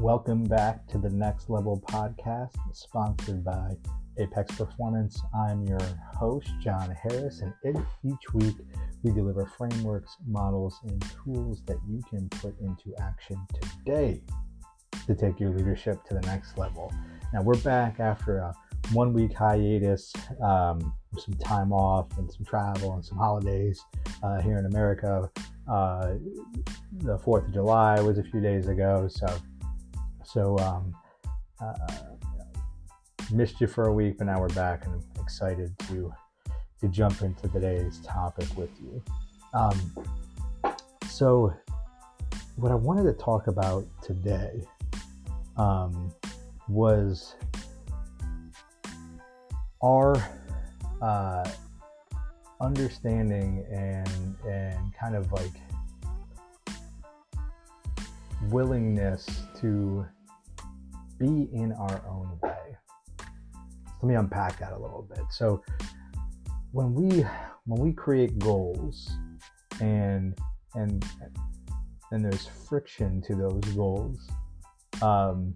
Welcome back to the Next Level podcast, sponsored by Apex Performance. I'm your host, John Harris, and each week we deliver frameworks, models, and tools that you can put into action today to take your leadership to the next level. Now, we're back after a one week hiatus, um, some time off and some travel and some holidays uh, here in America. Uh, the 4th of July was a few days ago, so so um, uh, missed you for a week, but now we're back and I'm excited to to jump into today's topic with you. Um, so, what I wanted to talk about today um, was our uh, understanding and and kind of like willingness to be in our own way. So Let me unpack that a little bit. So when we when we create goals and and and there's friction to those goals, um,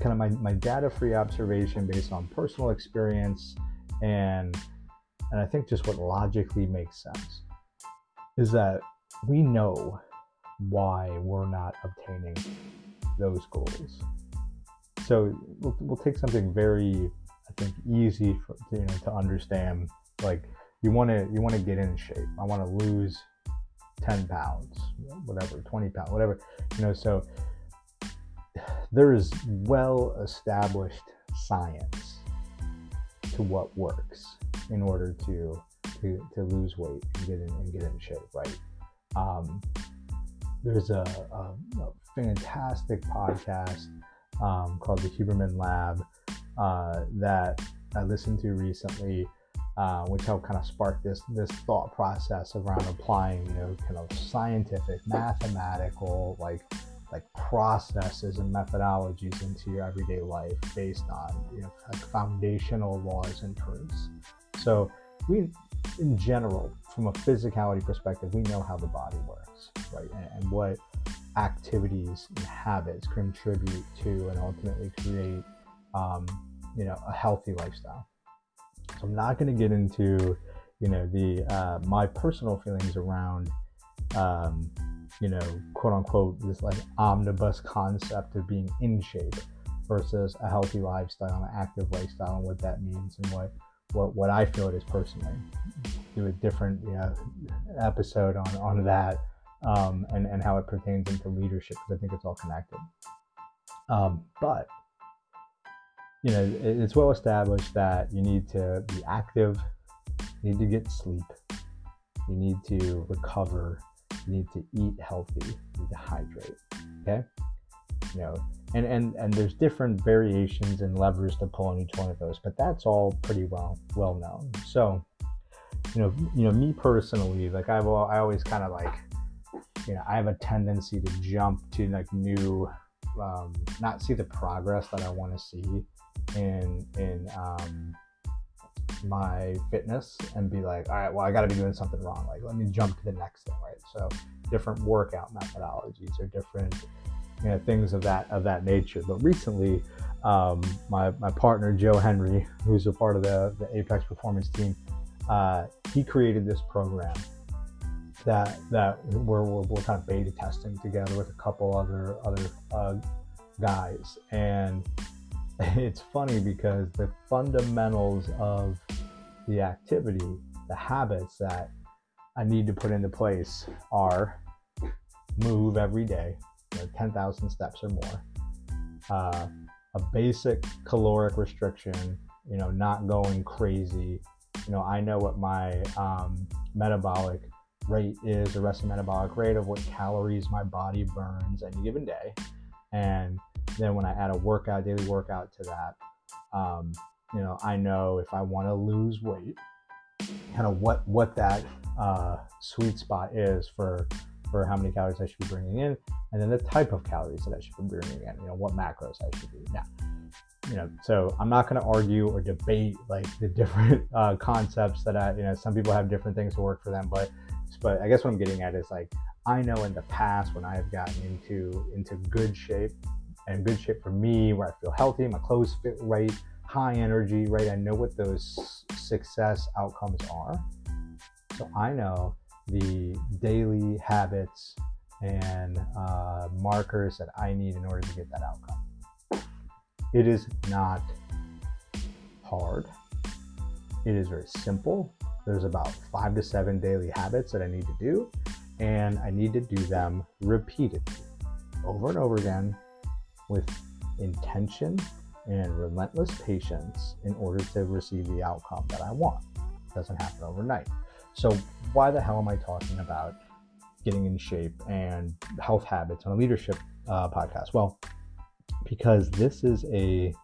kind of my, my data free observation based on personal experience and and I think just what logically makes sense is that we know why we're not obtaining those goals. So we'll, we'll take something very, I think, easy for, you know, to understand. Like you want to you want to get in shape. I want to lose 10 pounds, whatever, 20 pounds, whatever. You know, so there is well established science to what works in order to to, to lose weight and get in and get in shape, right? Um, there's a, a, a, fantastic podcast um, called the Huberman Lab uh, that I listened to recently, uh, which helped kind of spark this this thought process around applying, you know, kind of scientific, mathematical, like like processes and methodologies into your everyday life based on you know like foundational laws and truths. So we, in general, from a physicality perspective, we know how the body works, right, and, and what activities and habits contribute to and ultimately create, um, you know, a healthy lifestyle. So I'm not going to get into, you know, the uh, my personal feelings around, um, you know, quote unquote, this like omnibus concept of being in shape versus a healthy lifestyle, an active lifestyle, and what that means and what what what I feel it is personally. Do a different you know, episode on on that um, and and how it pertains into leadership because I think it's all connected. Um, but you know, it, it's well established that you need to be active, you need to get sleep, you need to recover, you need to eat healthy, you need to hydrate. Okay, you know, and and and there's different variations and levers to pull on each one of those, but that's all pretty well well known. So, you know, you know, me personally, like I've I always kind of like, you know, I have a tendency to jump to like new, um, not see the progress that I want to see in in um, my fitness and be like, all right, well, I got to be doing something wrong. Like, let me jump to the next thing, right? So, different workout methodologies or different you know, things of that of that nature. But recently, um, my my partner Joe Henry, who's a part of the the Apex Performance team, uh, he created this program that that we're, we're, we're, kind of beta testing together with a couple other other uh, guys, and it's funny because the fundamentals of the activity, the habits that I need to put into place are move every day, you know, 10,000 steps or more. Uh, a basic caloric restriction, you know, not going crazy. You know, I know what my um, metabolic rate is, the resting metabolic rate of what calories my body burns any given day. And then when I add a workout, daily workout to that, um, you know, I know if I want to lose weight, kind of what what that uh, sweet spot is for for how many calories I should be bringing in, and then the type of calories that I should be bringing in, you know, what macros I should be. Now, you know, so I'm not going to argue or debate like the different uh, concepts that I, you know, some people have different things to work for them, but but I guess what I'm getting at is like I know in the past when I have gotten into into good shape and good shape for me, where I feel healthy, my clothes fit right, high energy, right? I know what those success outcomes are. So I know the daily habits and uh, markers that I need in order to get that outcome. It is not hard. It is very simple. There's about five to seven daily habits that I need to do, and I need to do them repeatedly over and over again with intention and relentless patience in order to receive the outcome that I want. It doesn't happen overnight. So, why the hell am I talking about getting in shape and health habits on a leadership uh, podcast? Well, because this is a,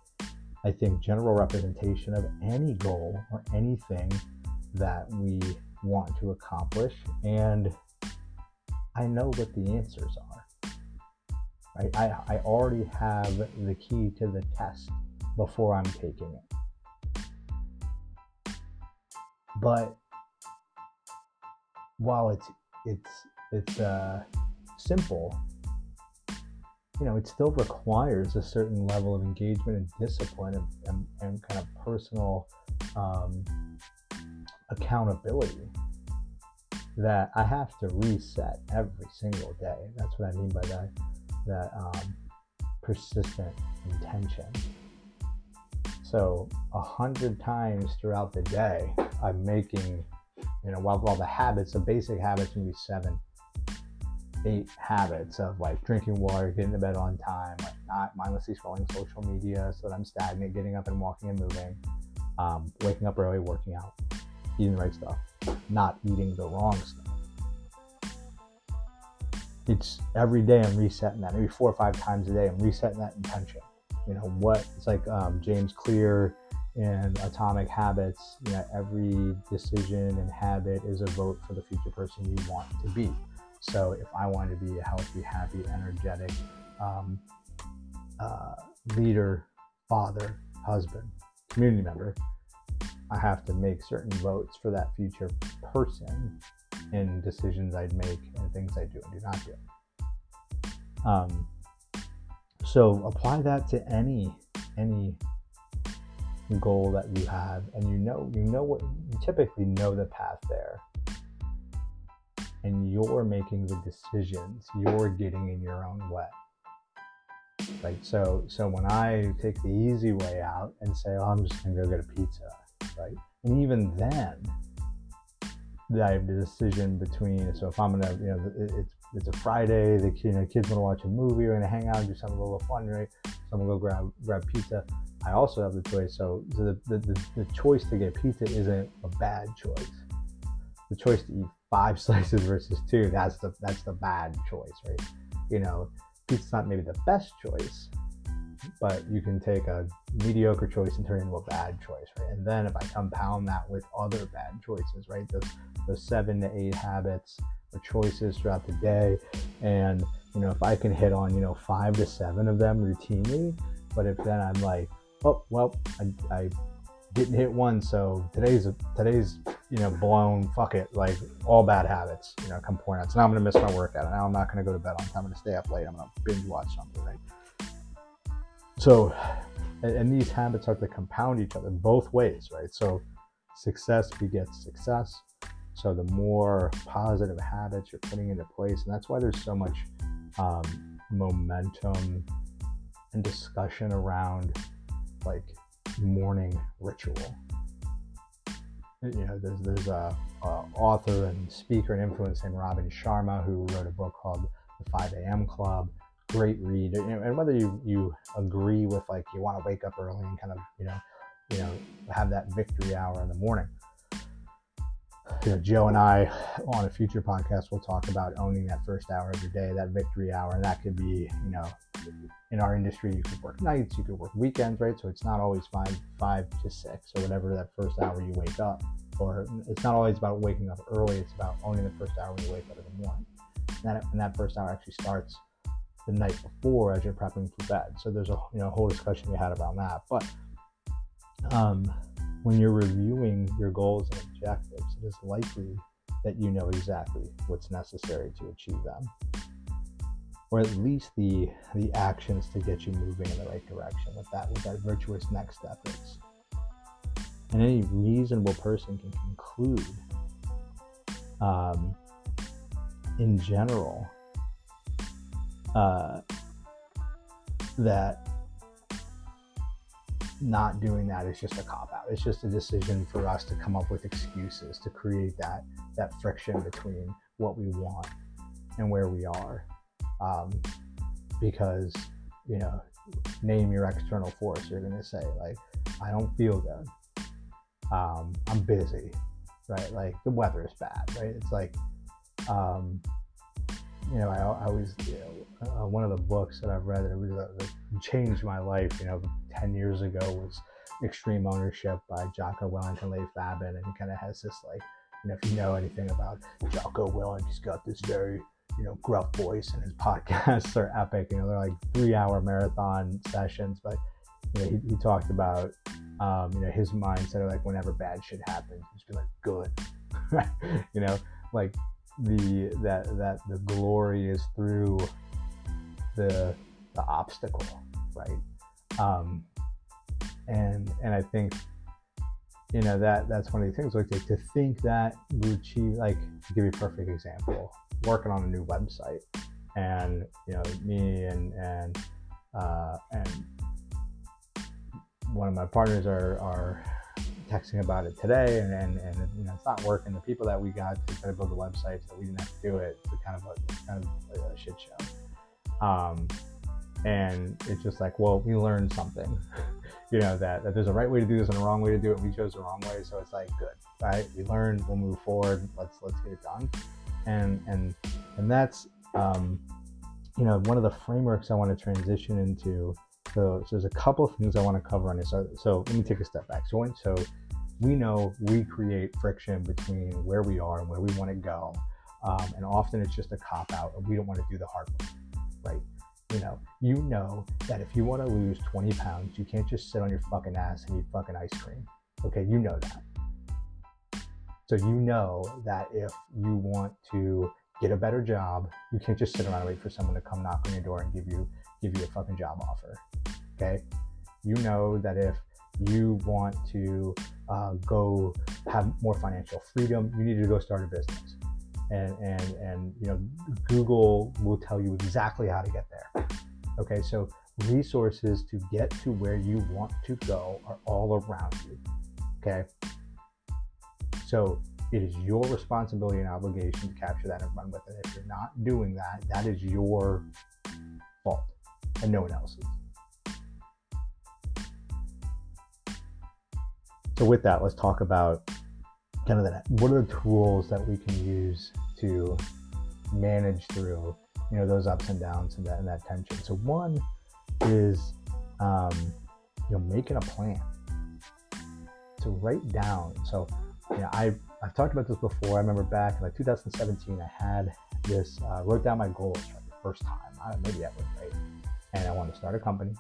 I think, general representation of any goal or anything that we want to accomplish. And I know what the answers are. I, I already have the key to the test before I'm taking it. But while it's it's it's uh, simple, you know, it still requires a certain level of engagement and discipline and, and, and kind of personal um, accountability that I have to reset every single day. That's what I mean by that that um, persistent intention. So a hundred times throughout the day, I'm making, you know, while, while the habits, the basic habits can be seven, eight habits of like drinking water, getting to bed on time, like not mindlessly scrolling social media so that I'm stagnant, getting up and walking and moving, um, waking up early, working out, eating the right stuff, not eating the wrong stuff. It's every day I'm resetting that, maybe four or five times a day, I'm resetting that intention you know what it's like um, james clear in atomic habits you know every decision and habit is a vote for the future person you want to be. So if i want to be a healthy happy energetic um, uh, leader father husband community member i have to make certain votes for that future person in decisions i'd make and things i do and do not do. Um, so apply that to any any goal that you have and you know you know what you typically know the path there. And you're making the decisions. You're getting in your own way. Right so so when i take the easy way out and say oh i'm just gonna go get a pizza right? And even then I have the decision between so if I'm gonna you know it's it's a Friday the you know, kids want to watch a movie we're gonna hang out and do something a little fun right? So I'm gonna go grab grab pizza I also have the choice so, the, the, the, the choice to get pizza isn't a bad choice the choice to eat five slices versus two that's the that's the bad choice right you know pizza's not maybe the best choice but you can take a mediocre choice and turn it into a bad choice, right? And then if I compound that with other bad choices, right? Those those seven to eight habits or choices throughout the day, and you know if I can hit on you know five to seven of them routinely, but if then I'm like, oh well, I, I didn't hit one, so today's a, today's you know blown. Fuck it, like all bad habits, you know, come point out. So now I'm gonna miss my workout. Now I'm not gonna go to bed time. I'm gonna stay up late. I'm gonna binge watch something, right? So, and, and these habits have to compound each other both ways, right? So, success begets success. So, the more positive habits you're putting into place, and that's why there's so much um, momentum and discussion around like morning ritual. You know, there's there's a, a author and speaker and influencer named Robin Sharma who wrote a book called The 5 A.M. Club great read and whether you you agree with like you want to wake up early and kind of you know you know have that victory hour in the morning you know joe and i on a future podcast will talk about owning that first hour of your day that victory hour and that could be you know in our industry you could work nights you could work weekends right so it's not always five five to six or whatever that first hour you wake up or it's not always about waking up early it's about owning the first hour when you wake up in the morning and that, and that first hour actually starts the night before as you're prepping for bed. So there's a you know whole discussion we had about that. But um, when you're reviewing your goals and objectives, it is likely that you know exactly what's necessary to achieve them or at least the the actions to get you moving in the right direction what that what that virtuous next step is and any reasonable person can conclude um, in general uh, that not doing that is just a cop out. It's just a decision for us to come up with excuses to create that that friction between what we want and where we are. Um, because you know, name your external force. You're gonna say like, I don't feel good. Um, I'm busy, right? Like the weather is bad, right? It's like, um, you know, I, I always, you know, uh, one of the books that I've read that really that changed my life, you know, 10 years ago was Extreme Ownership by Jocko Willink and Leif Babin. And he kind of has this, like, you know, if you know anything about Jocko Willink, he's got this very, you know, gruff voice, and his podcasts are epic. You know, they're like three hour marathon sessions. But, you know, he, he talked about, um, you know, his mindset of like whenever bad shit happens, just be like, good. you know, like the that that the glory is through the the obstacle, right? Um, and and I think you know that that's one of the things like to, to think that achieve like to give you a perfect example working on a new website and you know me and and uh, and one of my partners are are texting about it today, and, and, and you know it's not working. The people that we got to try to build the website, so we didn't have to do it. It's kind of a kind of a shit show. Um, and it's just like, well, we learned something, you know, that, that there's a right way to do this and a wrong way to do it. We chose the wrong way, so it's like good, right? We learned, we'll move forward. Let's let's get it done, and and and that's um, you know one of the frameworks I want to transition into so, so, there's a couple of things I want to cover on this. So, so let me take a step back. So, so we know we create friction between where we are and where we want to go. Um, and often it's just a cop out and we don't want to do the hard work, right? You know, you know that if you want to lose 20 pounds, you can't just sit on your fucking ass and eat fucking ice cream. Okay, you know that. So you know that if you want to get a better job, you can't just sit around and wait for someone to come knock on your door and give you give you a fucking job offer. Okay. You know that if you want to uh, go have more financial freedom, you need to go start a business. And, and, and, you know, Google will tell you exactly how to get there. Okay. So resources to get to where you want to go are all around you. Okay. So it is your responsibility and obligation to capture that and run with it. If you're not doing that, that is your fault and no one else's. So with that, let's talk about kind of that. What are the tools that we can use to manage through, you know, those ups and downs and that, and that tension? So one is, um, you know, making a plan to write down. So, know, I I've talked about this before. I remember back in like 2017, I had this uh, wrote down my goals for the first time. I, maybe ever, right? And I wanted to start a company.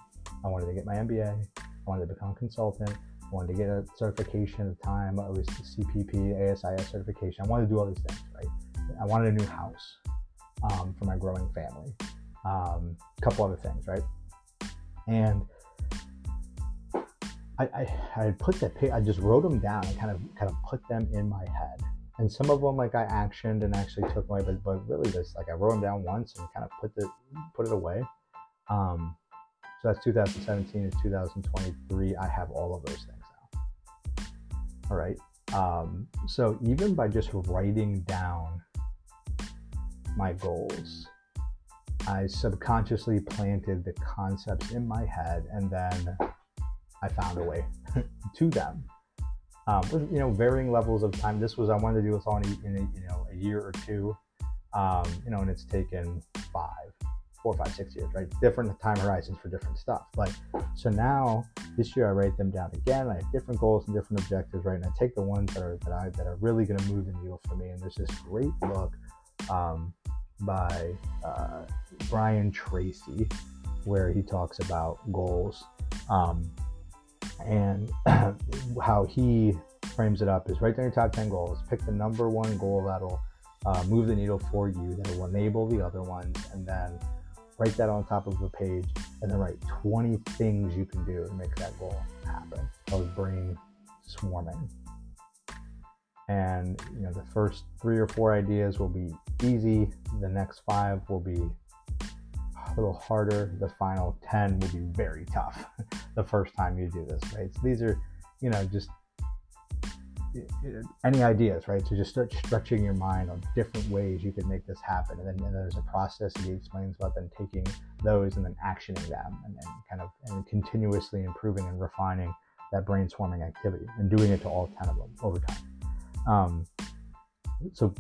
I wanted to get my MBA. I wanted to become a consultant I wanted to get a certification at the time. It was the CPP, ASIS certification. I wanted to do all these things, right? I wanted a new house um, for my growing family. Um, a couple other things, right? And I, I, I put that, I just wrote them down and kind of, kind of put them in my head. And some of them, like I actioned and actually took away, but, but really just like I wrote them down once and kind of put the, put it away. Um, so that's 2017 to 2023. I have all of those things now. All right. Um, so even by just writing down my goals, I subconsciously planted the concepts in my head and then I found a way to them. Um, with, you know, varying levels of time. This was, I wanted to do this all in a, in a you know, a year or two, um, you know, and it's taken five four, five, six years, right? Different time horizons for different stuff. But so now this year I write them down again. I have different goals and different objectives, right? And I take the ones that are that I that are really going to move the needle for me. And there's this great book um, by uh, Brian Tracy where he talks about goals um, and how he frames it up is write down your top 10 goals, pick the number one goal that'll uh, move the needle for you, that will enable the other ones, and then write that on top of a page, and then write 20 things you can do to make that goal happen. I was brain swarming. And you know, the first three or four ideas will be easy. The next five will be little harder. The final 10 will be very tough the first time you do this, right? So these are, you know, just any ideas, right? So just start stretching your mind on different ways you could make this happen. And then and there's a process that he explains about then taking those and then actioning them and then kind of and continuously improving and refining that brain swarming activity and doing it to all 10 of them over time. Um, so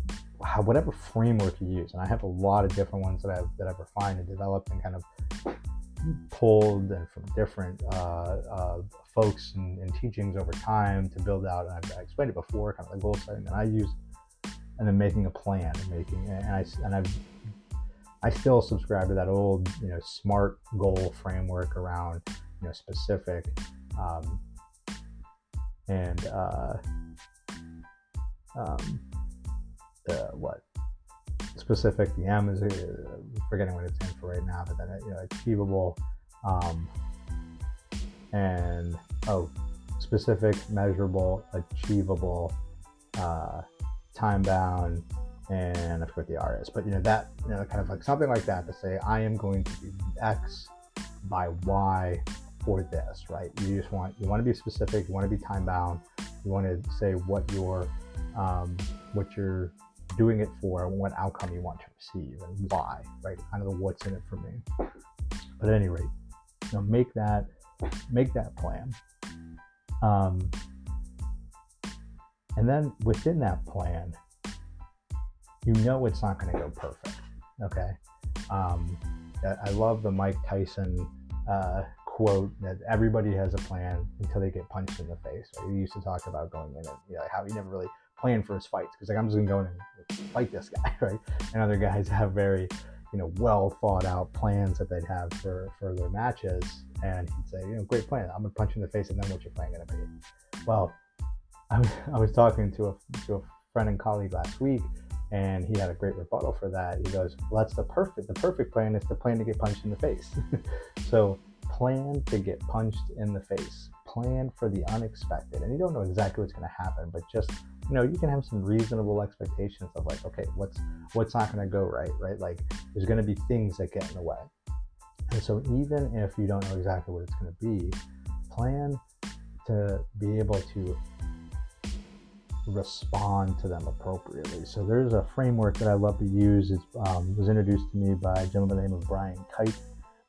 whatever framework you use, and I have a lot of different ones that I've that I've refined and developed and kind of pulled and from different uh, uh, folks and, and, teachings over time to build out. And I've, I explained it before, kind of the goal setting that I use, and then making a plan and making and I and I've I still subscribe to that old you know smart goal framework around you know specific um, and uh, um, what specific. The M is uh, forgetting what it's in for right now, but then you know achievable, um, and oh, specific, measurable, achievable, uh, time bound, and I forget the R is, but you know that you know kind of like something like that to say I am going to do X by Y for this, right? You just want you want to be specific, you want to be time bound, you want to say what your um, what you're doing it for and what outcome you want to receive and why, right? Kind of the what's in it for me. But at any rate, you know, make that make that plan. Um, and then within that plan, you know it's not going to go perfect. Okay. Um, I love the Mike Tyson uh, quote that everybody has a plan until they get punched in the face. Right? He used to talk about going in and you know, how he never really plan for his fights because like I'm just gonna go in and fight this guy, right? And other guys have very, you know, well thought out plans that they'd have for for their matches, and he'd say, you know, great plan. I'm gonna punch you in the face, and then what's your plan gonna be? Well, I was, I was talking to a to a friend and colleague last week, and he had a great rebuttal for that. He goes, "Well, that's the perfect. The perfect plan is to plan to get punched in the face." so plan to get punched in the face. Plan for the unexpected, and you don't know exactly what's going to happen, but just you know you can have some reasonable expectations of like okay what's what's not going to go right right? Like there's going to be things that get in the way. And so even if you don't know exactly what it's going to be plan to be able to respond to them appropriately. So there's a framework that i love to use. It um, was introduced to me by a gentleman by the name of Brian Kight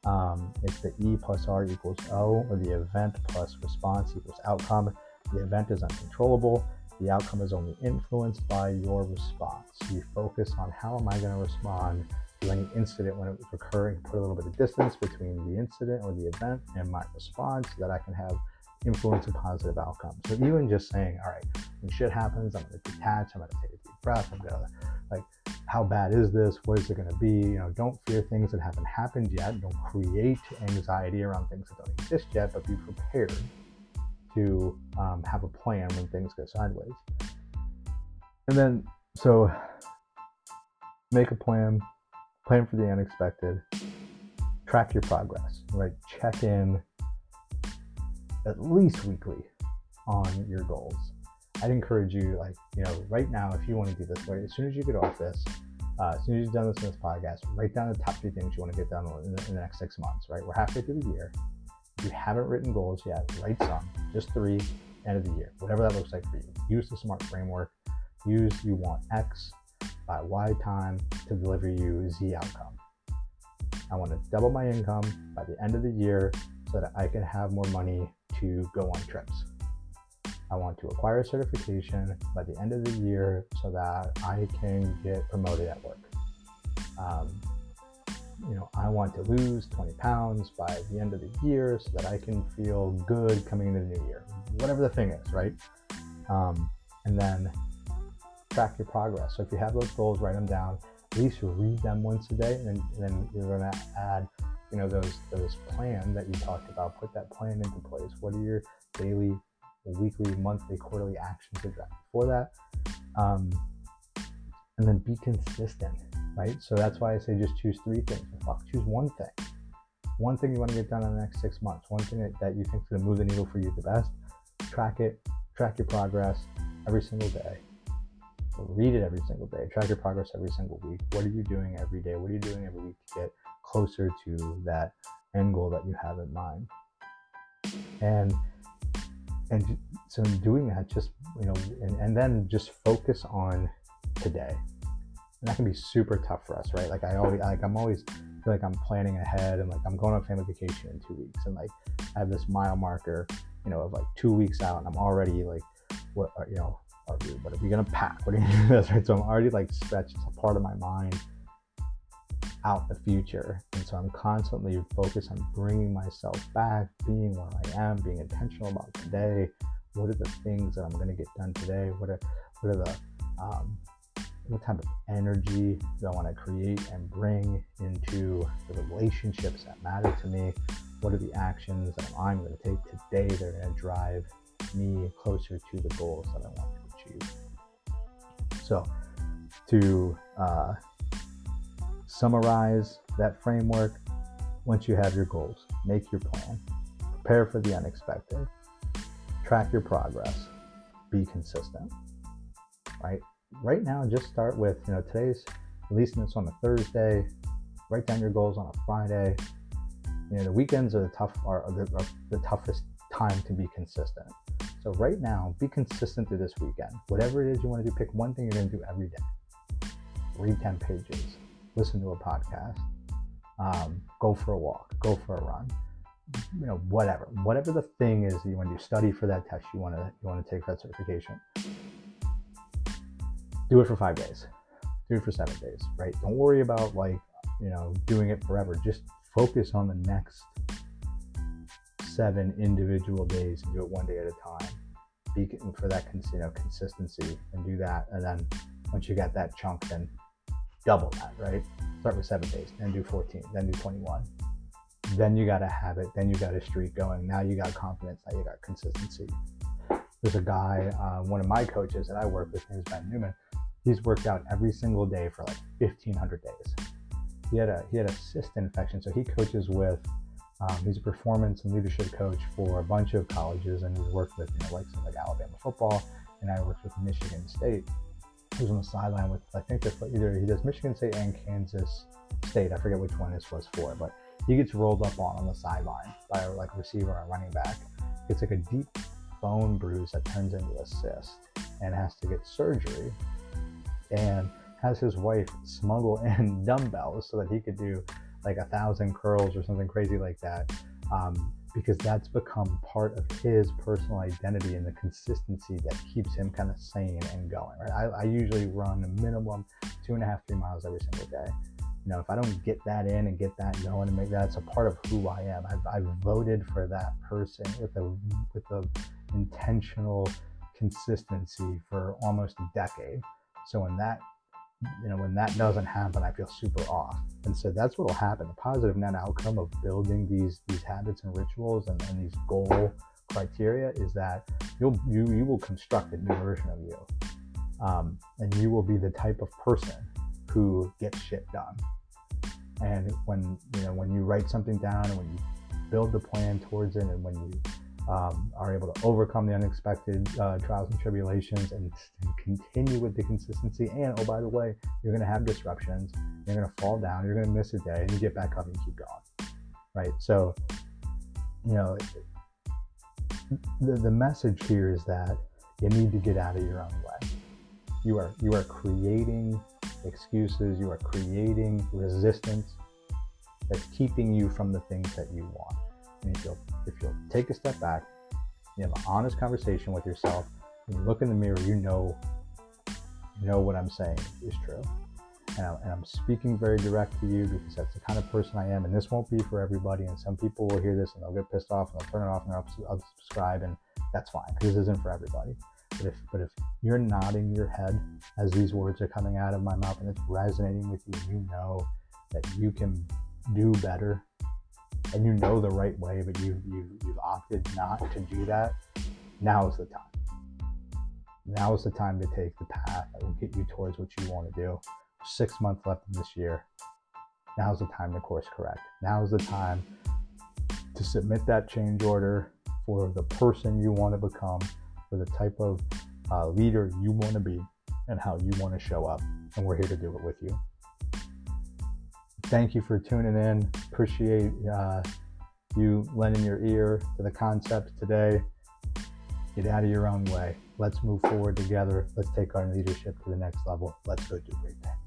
um, it's the e plus r equals o or the event plus response equals outcome. The event is uncontrollable. The outcome is only influenced by your response. You focus on how am I going to respond to any incident when it's occurring, put a little bit of distance between the incident or the event and my response so that I can have influence a positive outcome. So even just saying, all right, when shit happens, I'm to detach, I'm to take a deep breath, I'm to like, how bad is this? What is it to be? You know, don't fear things that haven't happened yet. Don't create anxiety around things that don't exist yet, but be prepared to um, have a plan when things go sideways. And then, so make a plan, plan for the unexpected, track your progress, right? Check in at least weekly on your goals. I'd encourage you, like, you know, right now, if you want to do this, right, as soon as you get off this, uh, as soon as you've done this in this podcast, write down the top three things you want to get done in the, in the next six months, right? We're halfway through the year. If you haven't written goals yet, write some, just three, end of the year, whatever that looks like for you. Use the SMART framework. Use you want X by Y time to deliver you Z outcome. I want to double my income by the end of the year so that I can have more money to go on trips. I want to acquire a certification by the end of the year so that I can get promoted at work. Um, you know, I want to lose 20 pounds by the end of the year so that I can feel good coming into the new year. Whatever the thing is, right? Um, and then track your progress. So if you have those goals, write them down. At least read them once a day, and then, and then you're going to add, you know, those those plan that you talked about. Put that plan into place. What are your daily weekly, monthly, quarterly actions for that. Um, and then be consistent, right? So that's why I say just choose three things. Fuck, choose one thing. One thing you want to get done in the next six months. One thing that, that you think is going to move the needle for you the best. Track it. Track your progress every single day. Read it every single day. Track your progress every single week. What are you doing every day? What are you doing every week to get closer to that end goal that you have in mind? And and so in doing that, just you know, and, and then just focus on today. And that can be super tough for us, right? Like I always like I'm always feel like I'm planning ahead and like I'm going on family vacation in two weeks and like I have this mile marker, you know, of like two weeks out and I'm already like what uh, you know, are we, what are we gonna pack? What are you do this? Right. So I'm already like stretched a part of my mind out the future. And so I'm constantly focused on bringing myself back, being where I am, being intentional about today. What are the things that I'm going to get done today? What are, what are the, um, what type of energy do I want to create and bring into the relationships that matter to me? What are the actions that I'm going to take today that are going to drive me closer to the goals that I want to achieve? So, to uh, summarize that framework once you have your goals. Make your plan. Prepare for the unexpected. Track your progress. Be consistent. Right? Right now, just start with, you know, today's releasing this on a Thursday. Write down your goals on a Friday. You know, the weekends are the tough are the, are the toughest time to be consistent. So right now, be consistent through this weekend. Whatever it is you want to do, pick one thing you're going to do every day. Read 10 pages listen to a podcast, um, go for a walk, go for a run, you know, whatever, whatever the thing is that you want to study for that test you want to you want to take that certification. Do it for five days. Do it for seven days, right? Don't worry about like you know doing it forever. Just focus on the next seven individual days and do it one day at a time. Be for that you know consistency and do that, and then once you got that chunk, then double that, right? Start with seven days, then do 14, then do 21. Then you got to have it. Then you got a streak going. Now you got confidence. Now you got consistency. There's a guy, uh, one of my coaches that I work with, his Ben Newman. He's worked out every single day for like 1,500 days. He had a he had a cyst infection, so he coaches with. Um, he's a performance and leadership coach for a bunch of colleges, and he's worked with you know like like Alabama football, and I worked with Michigan State he was on the sideline with I think this either he does Michigan State and Kansas State. I forget which one this was for, but he gets rolled up on on the sideline by a like receiver or running back. It's like a deep bone bruise that turns into a cyst and has to get surgery and has his wife smuggle in dumbbells so that he could do like a thousand curls or something crazy like that um, because that's become part of his personal identity and the consistency that keeps him kind of sane and going. Right? I, I usually run a minimum two and a half, three miles every single day. You know, if I don't get that in and get that going and make that's a part of who I am. I've, I've voted for that person with a with a intentional consistency for almost a decade. So when that you know, when that doesn't happen, I feel super off. And so that's what will happen. The positive net outcome of building these these habits and rituals and, and these goal criteria is that you'll you you will construct a new version of you, um, and you will be the type of person who gets shit done. And when you know when you write something down and when you build the plan towards it, and when you um, are able to overcome the unexpected uh, trials and tribulations and, and, continue with the consistency. And oh, by the way, you're going to have disruptions. You're going to fall down. You're going to miss a day, and you get back up and keep going. Right. So, you know, the the message here is that you need to get out of your own way. You are you are creating excuses. You are creating resistance that's keeping you from the things that you want. And if you'll, if you'll take a step back, you have an honest conversation with yourself, you look in the mirror, you know, you know what I'm saying is true. And, I, am speaking very direct to you because that's the kind of person I am. And this won't be for everybody. And some people will hear this and they'll get pissed off and they'll turn it off and they'll unsubscribe. And that's fine because this isn't for everybody. But if, but if you're nodding your head as these words are coming out of my mouth and it's resonating with you, you know that you can do better and you know the right way, but you, you you've opted not to do that, now is the time. Now is the time to take the path that will get you towards what you want to do. Six months left in this year. Now is the time to course correct. Now is the time to submit that change order for the person you want to become, for the type of uh, leader you want to be, and how you want to show up. And we're here to do it with you. Thank you for tuning in. Appreciate uh, you lending your ear to the concepts today. Get out of your own way. Let's move forward together. Let's take our leadership to the next level. Let's go do great things.